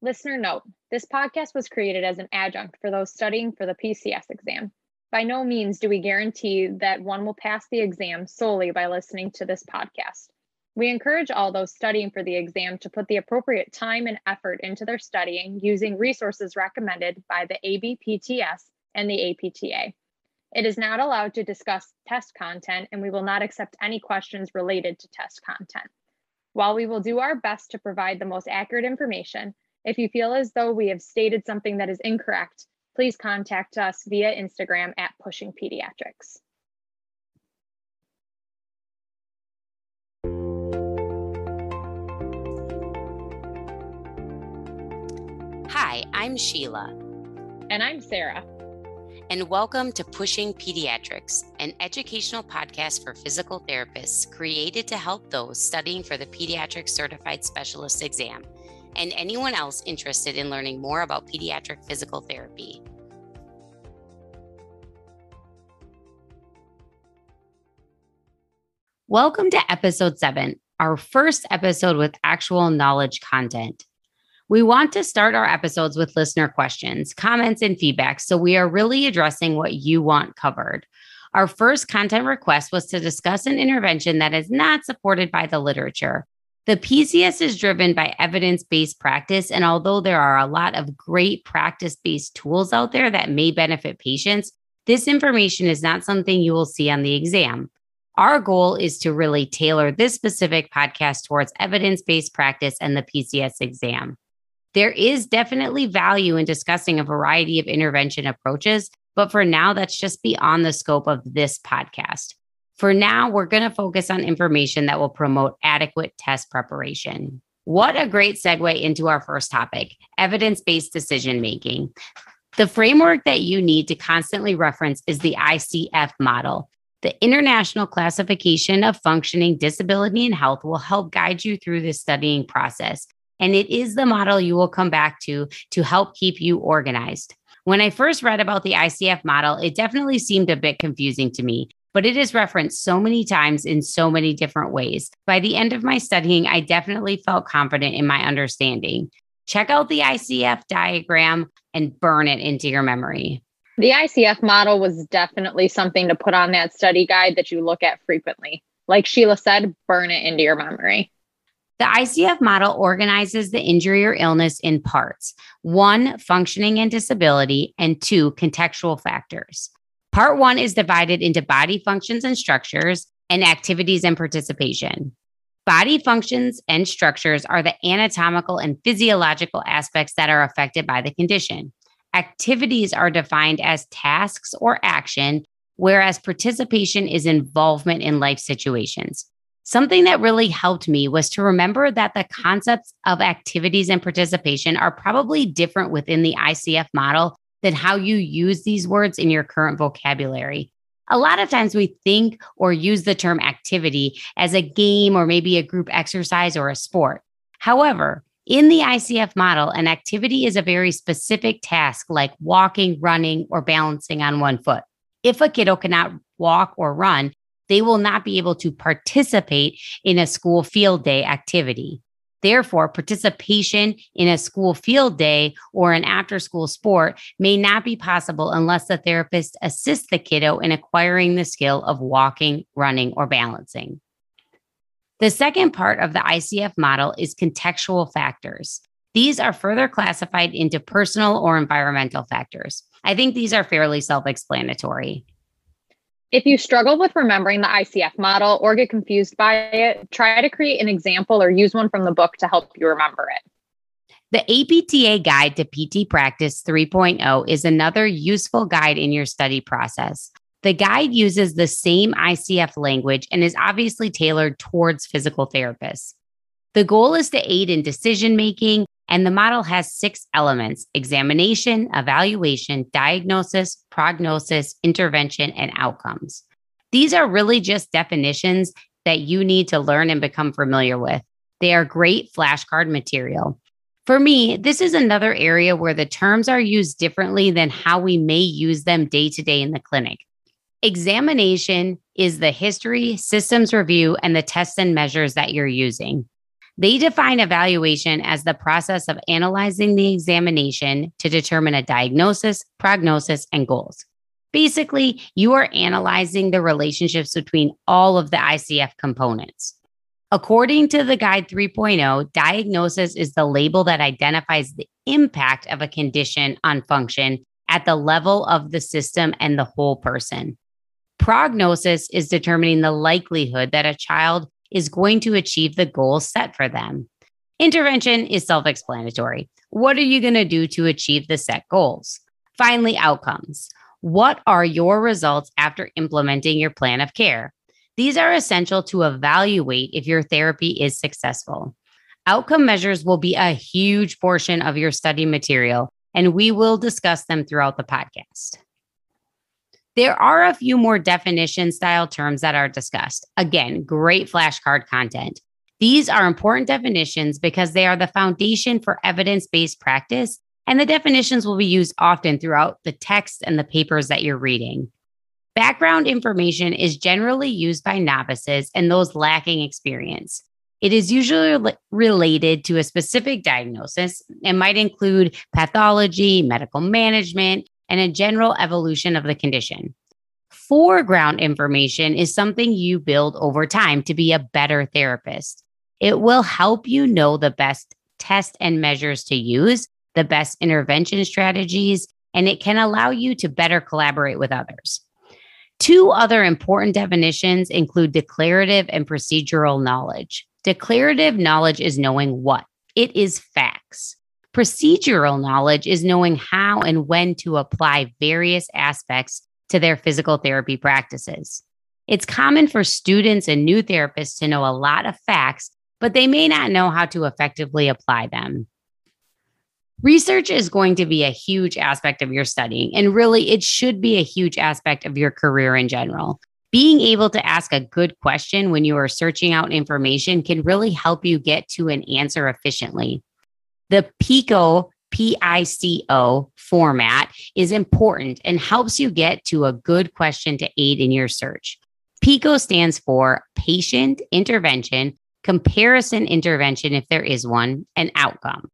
Listener note this podcast was created as an adjunct for those studying for the PCS exam. By no means do we guarantee that one will pass the exam solely by listening to this podcast. We encourage all those studying for the exam to put the appropriate time and effort into their studying using resources recommended by the ABPTS and the APTA. It is not allowed to discuss test content, and we will not accept any questions related to test content. While we will do our best to provide the most accurate information, if you feel as though we have stated something that is incorrect, please contact us via Instagram at Pushing Pediatrics. Hi, I'm Sheila. And I'm Sarah. And welcome to Pushing Pediatrics, an educational podcast for physical therapists created to help those studying for the Pediatric Certified Specialist exam and anyone else interested in learning more about pediatric physical therapy. Welcome to episode seven, our first episode with actual knowledge content. We want to start our episodes with listener questions, comments, and feedback. So we are really addressing what you want covered. Our first content request was to discuss an intervention that is not supported by the literature. The PCS is driven by evidence based practice. And although there are a lot of great practice based tools out there that may benefit patients, this information is not something you will see on the exam. Our goal is to really tailor this specific podcast towards evidence based practice and the PCS exam. There is definitely value in discussing a variety of intervention approaches, but for now, that's just beyond the scope of this podcast. For now, we're going to focus on information that will promote adequate test preparation. What a great segue into our first topic evidence based decision making. The framework that you need to constantly reference is the ICF model. The International Classification of Functioning Disability and Health will help guide you through this studying process. And it is the model you will come back to to help keep you organized. When I first read about the ICF model, it definitely seemed a bit confusing to me but it is referenced so many times in so many different ways. By the end of my studying, I definitely felt confident in my understanding. Check out the ICF diagram and burn it into your memory. The ICF model was definitely something to put on that study guide that you look at frequently. Like Sheila said, burn it into your memory. The ICF model organizes the injury or illness in parts one, functioning and disability, and two, contextual factors. Part one is divided into body functions and structures and activities and participation. Body functions and structures are the anatomical and physiological aspects that are affected by the condition. Activities are defined as tasks or action, whereas participation is involvement in life situations. Something that really helped me was to remember that the concepts of activities and participation are probably different within the ICF model than how you use these words in your current vocabulary. A lot of times we think or use the term activity as a game or maybe a group exercise or a sport. However, in the ICF model, an activity is a very specific task like walking, running, or balancing on one foot. If a kiddo cannot walk or run, they will not be able to participate in a school field day activity. Therefore, participation in a school field day or an after school sport may not be possible unless the therapist assists the kiddo in acquiring the skill of walking, running, or balancing. The second part of the ICF model is contextual factors. These are further classified into personal or environmental factors. I think these are fairly self explanatory. If you struggle with remembering the ICF model or get confused by it, try to create an example or use one from the book to help you remember it. The APTA Guide to PT Practice 3.0 is another useful guide in your study process. The guide uses the same ICF language and is obviously tailored towards physical therapists. The goal is to aid in decision making, and the model has six elements examination, evaluation, diagnosis, prognosis, intervention, and outcomes. These are really just definitions that you need to learn and become familiar with. They are great flashcard material. For me, this is another area where the terms are used differently than how we may use them day to day in the clinic. Examination is the history, systems review, and the tests and measures that you're using. They define evaluation as the process of analyzing the examination to determine a diagnosis, prognosis, and goals. Basically, you are analyzing the relationships between all of the ICF components. According to the Guide 3.0, diagnosis is the label that identifies the impact of a condition on function at the level of the system and the whole person. Prognosis is determining the likelihood that a child is going to achieve the goals set for them. Intervention is self explanatory. What are you going to do to achieve the set goals? Finally, outcomes. What are your results after implementing your plan of care? These are essential to evaluate if your therapy is successful. Outcome measures will be a huge portion of your study material, and we will discuss them throughout the podcast. There are a few more definition style terms that are discussed. Again, great flashcard content. These are important definitions because they are the foundation for evidence based practice, and the definitions will be used often throughout the text and the papers that you're reading. Background information is generally used by novices and those lacking experience. It is usually related to a specific diagnosis and might include pathology, medical management, and a general evolution of the condition. Foreground information is something you build over time to be a better therapist. It will help you know the best tests and measures to use, the best intervention strategies, and it can allow you to better collaborate with others. Two other important definitions include declarative and procedural knowledge. Declarative knowledge is knowing what? It is facts. Procedural knowledge is knowing how and when to apply various aspects to their physical therapy practices. It's common for students and new therapists to know a lot of facts, but they may not know how to effectively apply them. Research is going to be a huge aspect of your studying, and really, it should be a huge aspect of your career in general. Being able to ask a good question when you are searching out information can really help you get to an answer efficiently. The PICO, PICO format is important and helps you get to a good question to aid in your search. PICO stands for patient intervention, comparison intervention, if there is one, and outcome.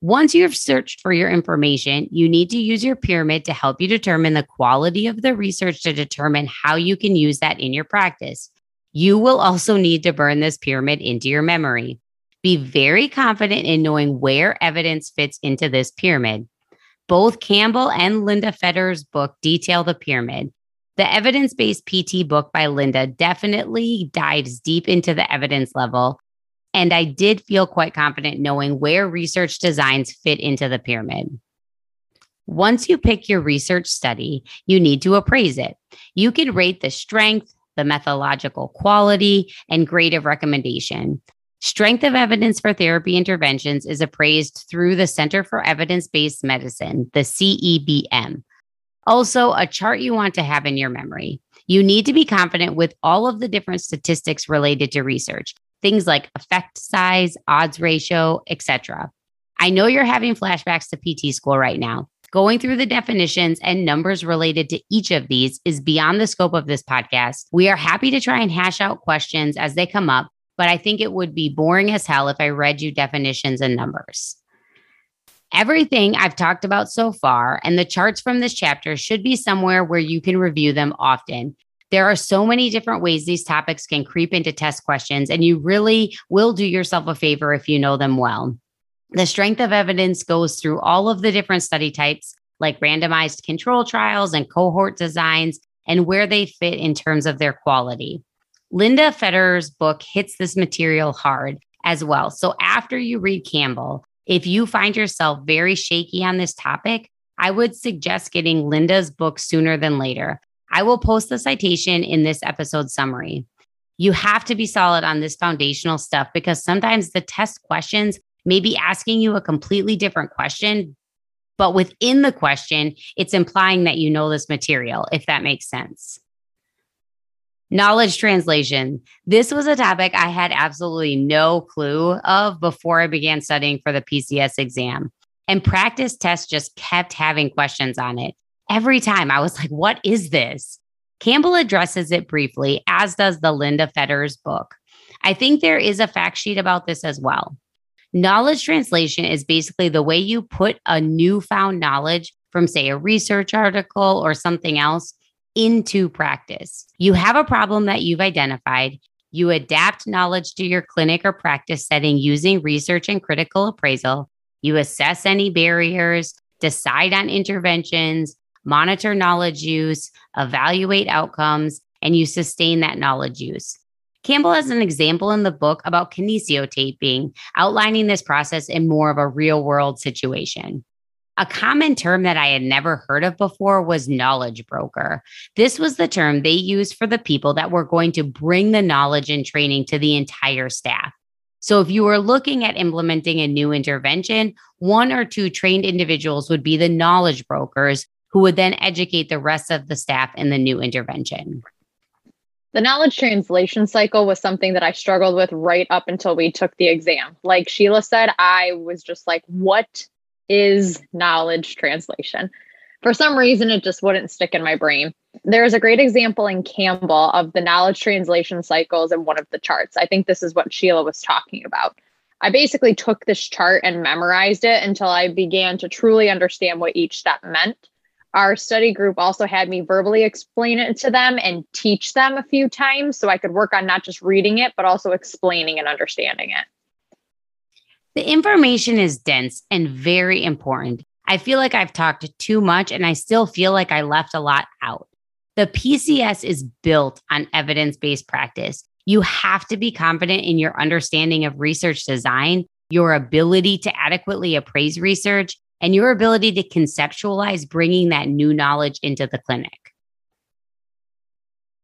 Once you have searched for your information, you need to use your pyramid to help you determine the quality of the research to determine how you can use that in your practice. You will also need to burn this pyramid into your memory. Be very confident in knowing where evidence fits into this pyramid. Both Campbell and Linda Fetters's book detail the pyramid. The evidence based PT book by Linda definitely dives deep into the evidence level. And I did feel quite confident knowing where research designs fit into the pyramid. Once you pick your research study, you need to appraise it. You can rate the strength, the methodological quality, and grade of recommendation. Strength of evidence for therapy interventions is appraised through the Center for Evidence Based Medicine, the CEBM. Also, a chart you want to have in your memory. You need to be confident with all of the different statistics related to research, things like effect size, odds ratio, etc. I know you're having flashbacks to PT school right now. Going through the definitions and numbers related to each of these is beyond the scope of this podcast. We are happy to try and hash out questions as they come up, but I think it would be boring as hell if I read you definitions and numbers. Everything I've talked about so far and the charts from this chapter should be somewhere where you can review them often. There are so many different ways these topics can creep into test questions, and you really will do yourself a favor if you know them well. The strength of evidence goes through all of the different study types, like randomized control trials and cohort designs, and where they fit in terms of their quality. Linda Fetters's book hits this material hard as well. So after you read Campbell, if you find yourself very shaky on this topic, I would suggest getting Linda's book sooner than later. I will post the citation in this episode summary. You have to be solid on this foundational stuff because sometimes the test questions may be asking you a completely different question, but within the question, it's implying that you know this material, if that makes sense. Knowledge translation. This was a topic I had absolutely no clue of before I began studying for the PCS exam. And practice tests just kept having questions on it. Every time I was like, what is this? Campbell addresses it briefly, as does the Linda Fetters's book. I think there is a fact sheet about this as well. Knowledge translation is basically the way you put a newfound knowledge from, say, a research article or something else into practice. You have a problem that you've identified. You adapt knowledge to your clinic or practice setting using research and critical appraisal. You assess any barriers, decide on interventions, monitor knowledge use, evaluate outcomes, and you sustain that knowledge use. Campbell has an example in the book about kinesiotaping, outlining this process in more of a real world situation. A common term that I had never heard of before was knowledge broker. This was the term they used for the people that were going to bring the knowledge and training to the entire staff. So, if you were looking at implementing a new intervention, one or two trained individuals would be the knowledge brokers who would then educate the rest of the staff in the new intervention. The knowledge translation cycle was something that I struggled with right up until we took the exam. Like Sheila said, I was just like, what is knowledge translation? For some reason, it just wouldn't stick in my brain. There's a great example in Campbell of the knowledge translation cycles in one of the charts. I think this is what Sheila was talking about. I basically took this chart and memorized it until I began to truly understand what each step meant our study group also had me verbally explain it to them and teach them a few times so I could work on not just reading it, but also explaining and understanding it. The information is dense and very important. I feel like I've talked too much and I still feel like I left a lot out. The PCS is built on evidence based practice. You have to be confident in your understanding of research design, your ability to adequately appraise research, and your ability to conceptualize bringing that new knowledge into the clinic.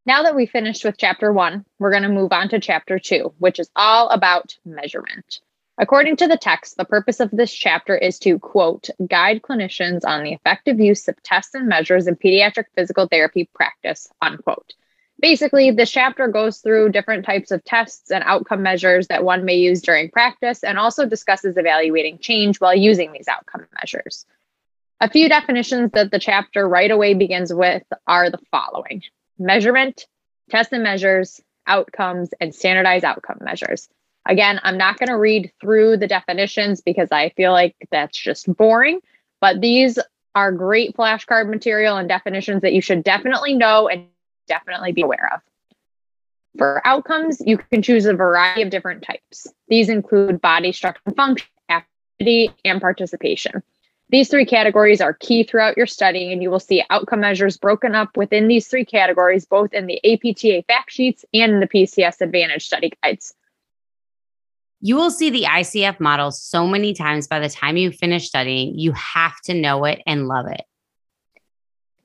Now that we finished with chapter one, we're going to move on to chapter two, which is all about measurement. According to the text, the purpose of this chapter is to, quote, guide clinicians on the effective use of tests and measures in pediatric physical therapy practice, unquote. Basically, this chapter goes through different types of tests and outcome measures that one may use during practice and also discusses evaluating change while using these outcome measures. A few definitions that the chapter right away begins with are the following measurement, test and measures, outcomes, and standardized outcome measures. Again, I'm not going to read through the definitions because I feel like that's just boring, but these are great flashcard material and definitions that you should definitely know and definitely be aware of. For outcomes, you can choose a variety of different types. These include body structure and function, activity, and participation. These three categories are key throughout your study, and you will see outcome measures broken up within these three categories, both in the APTA fact sheets and in the PCS Advantage study guides. You will see the ICF model so many times by the time you finish studying, you have to know it and love it.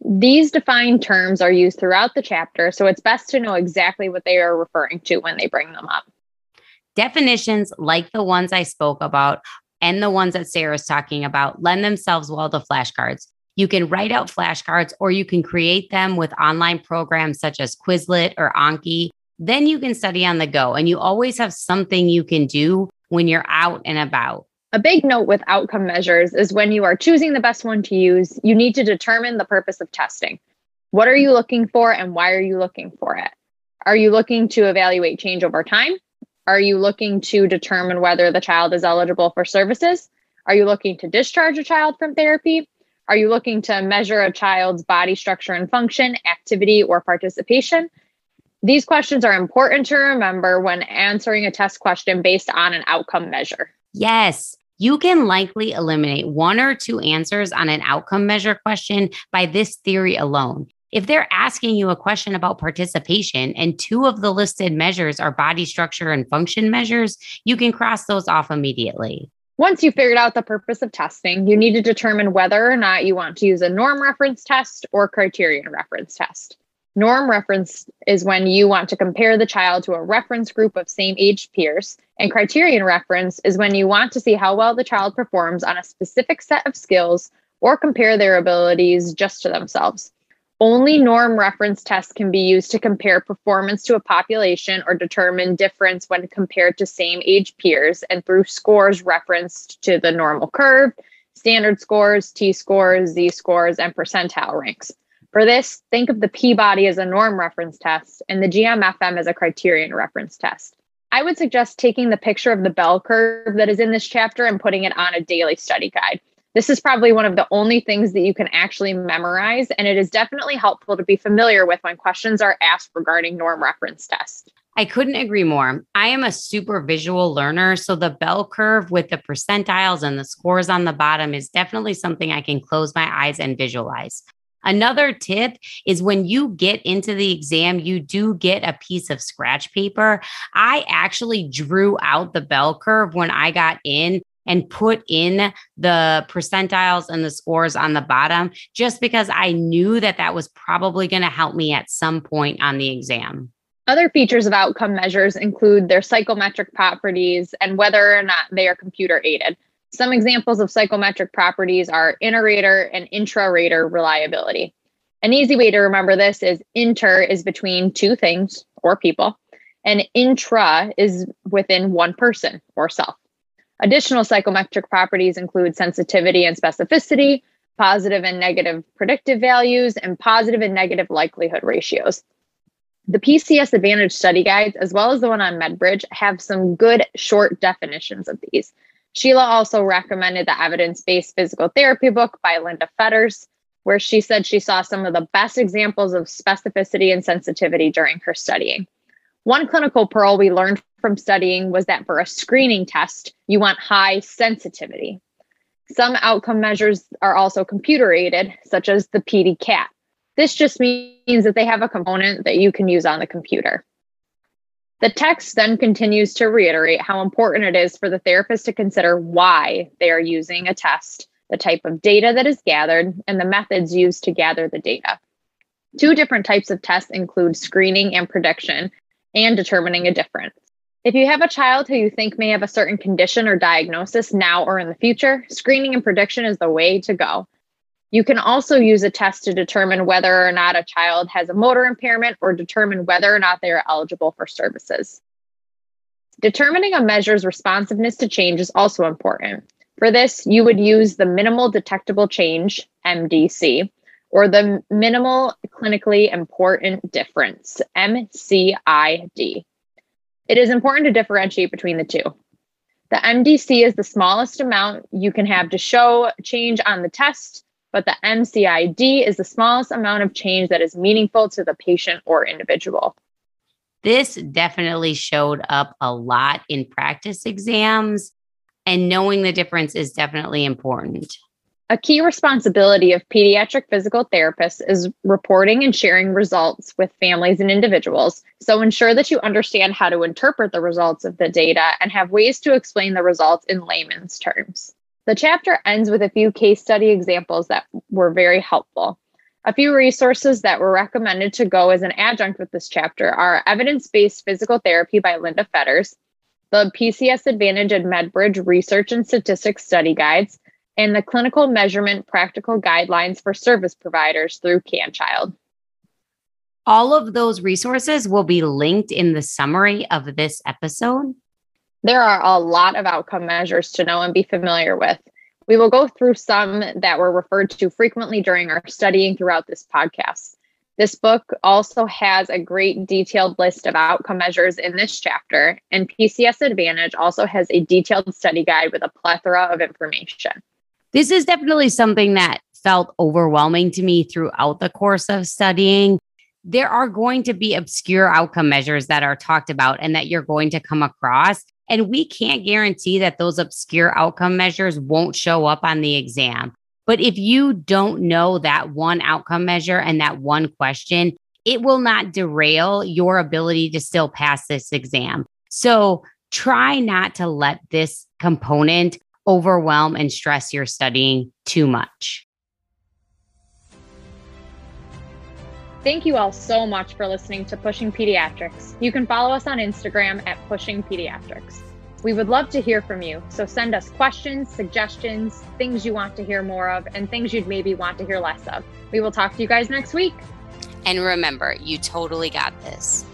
These defined terms are used throughout the chapter, so it's best to know exactly what they are referring to when they bring them up. Definitions like the ones I spoke about and the ones that Sarah Sarah's talking about lend themselves well to flashcards. You can write out flashcards or you can create them with online programs such as Quizlet or Anki. Then you can study on the go, and you always have something you can do when you're out and about. A big note with outcome measures is when you are choosing the best one to use, you need to determine the purpose of testing. What are you looking for and why are you looking for it? Are you looking to evaluate change over time? Are you looking to determine whether the child is eligible for services? Are you looking to discharge a child from therapy? Are you looking to measure a child's body structure and function, activity, or participation? These questions are important to remember when answering a test question based on an outcome measure. Yes you can likely eliminate one or two answers on an outcome measure question by this theory alone. If they're asking you a question about participation and two of the listed measures are body structure and function measures, you can cross those off immediately. Once you've figured out the purpose of testing, you need to determine whether or not you want to use a norm reference test or criterion reference test. Norm reference is when you want to compare the child to a reference group of same age peers, and criterion reference is when you want to see how well the child performs on a specific set of skills or compare their abilities just to themselves. Only norm reference tests can be used to compare performance to a population or determine difference when compared to same age peers and through scores referenced to the normal curve, standard scores, T scores, Z scores, and percentile ranks. For this, think of the Peabody as a norm reference test and the GMFM as a criterion reference test. I would suggest taking the picture of the bell curve that is in this chapter and putting it on a daily study guide. This is probably one of the only things that you can actually memorize, and it is definitely helpful to be familiar with when questions are asked regarding norm reference tests. I couldn't agree more. I am a super visual learner, so the bell curve with the percentiles and the scores on the bottom is definitely something I can close my eyes and visualize. Another tip is when you get into the exam, you do get a piece of scratch paper. I actually drew out the bell curve when I got in and put in the percentiles and the scores on the bottom just because I knew that that was probably going to help me at some point on the exam. Other features of outcome measures include their psychometric properties and whether or not they are computer aided. Some examples of psychometric properties are inter-rater and intra-rater reliability. An easy way to remember this is inter is between two things or people, and intra is within one person or self. Additional psychometric properties include sensitivity and specificity, positive and negative predictive values, and positive and negative likelihood ratios. The PCS Advantage study guides, as well as the one on MedBridge, have some good short definitions of these. Sheila also recommended the evidence based physical therapy book by Linda Fetters, where she said she saw some of the best examples of specificity and sensitivity during her studying. One clinical pearl we learned from studying was that for a screening test, you want high sensitivity. Some outcome measures are also computer aided, such as the PEDI-CAT. This just means that they have a component that you can use on the computer. The text then continues to reiterate how important it is for the therapist to consider why they are using a test, the type of data that is gathered, and the methods used to gather the data. Two different types of tests include screening and prediction, and determining a difference. If you have a child who you think may have a certain condition or diagnosis now or in the future, screening and prediction is the way to go. You can also use a test to determine whether or not a child has a motor impairment or determine whether or not they are eligible for services. Determining a measure's responsiveness to change is also important. For this, you would use the minimal detectable change, MDC, or the minimal clinically important difference, MCID. It is important to differentiate between the two. The MDC is the smallest amount you can have to show change on the test, but the MCID is the smallest amount of change that is meaningful to the patient or individual. This definitely showed up a lot in practice exams, and knowing the difference is definitely important. A key responsibility of pediatric physical therapists is reporting and sharing results with families and individuals. So ensure that you understand how to interpret the results of the data and have ways to explain the results in layman's terms. The chapter ends with a few case study examples that were very helpful. A few resources that were recommended to go as an adjunct with this chapter are Evidence Based Physical Therapy by Linda Fetters, the PCS Advantage and MedBridge Research and Statistics Study Guides, and the clinical measurement practical guidelines for service providers through CanChild. All of those resources will be linked in the summary of this episode. There are a lot of outcome measures to know and be familiar with. We will go through some that were referred to frequently during our studying throughout this podcast. This book also has a great detailed list of outcome measures in this chapter, and PCS Advantage also has a detailed study guide with a plethora of information this is definitely something that felt overwhelming to me throughout the course of studying. There are going to be obscure outcome measures that are talked about and that you're going to come across. And we can't guarantee that those obscure outcome measures won't show up on the exam. But if you don't know that one outcome measure and that one question, it will not derail your ability to still pass this exam. So try not to let this component overwhelm and stress your studying too much. Thank you all so much for listening to Pushing Pediatrics. You can follow us on Instagram at Pushing Pediatrics. We would love to hear from you, so send us questions, suggestions, things you want to hear more of, and things you'd maybe want to hear less of. We will talk to you guys next week. And remember, you totally got this.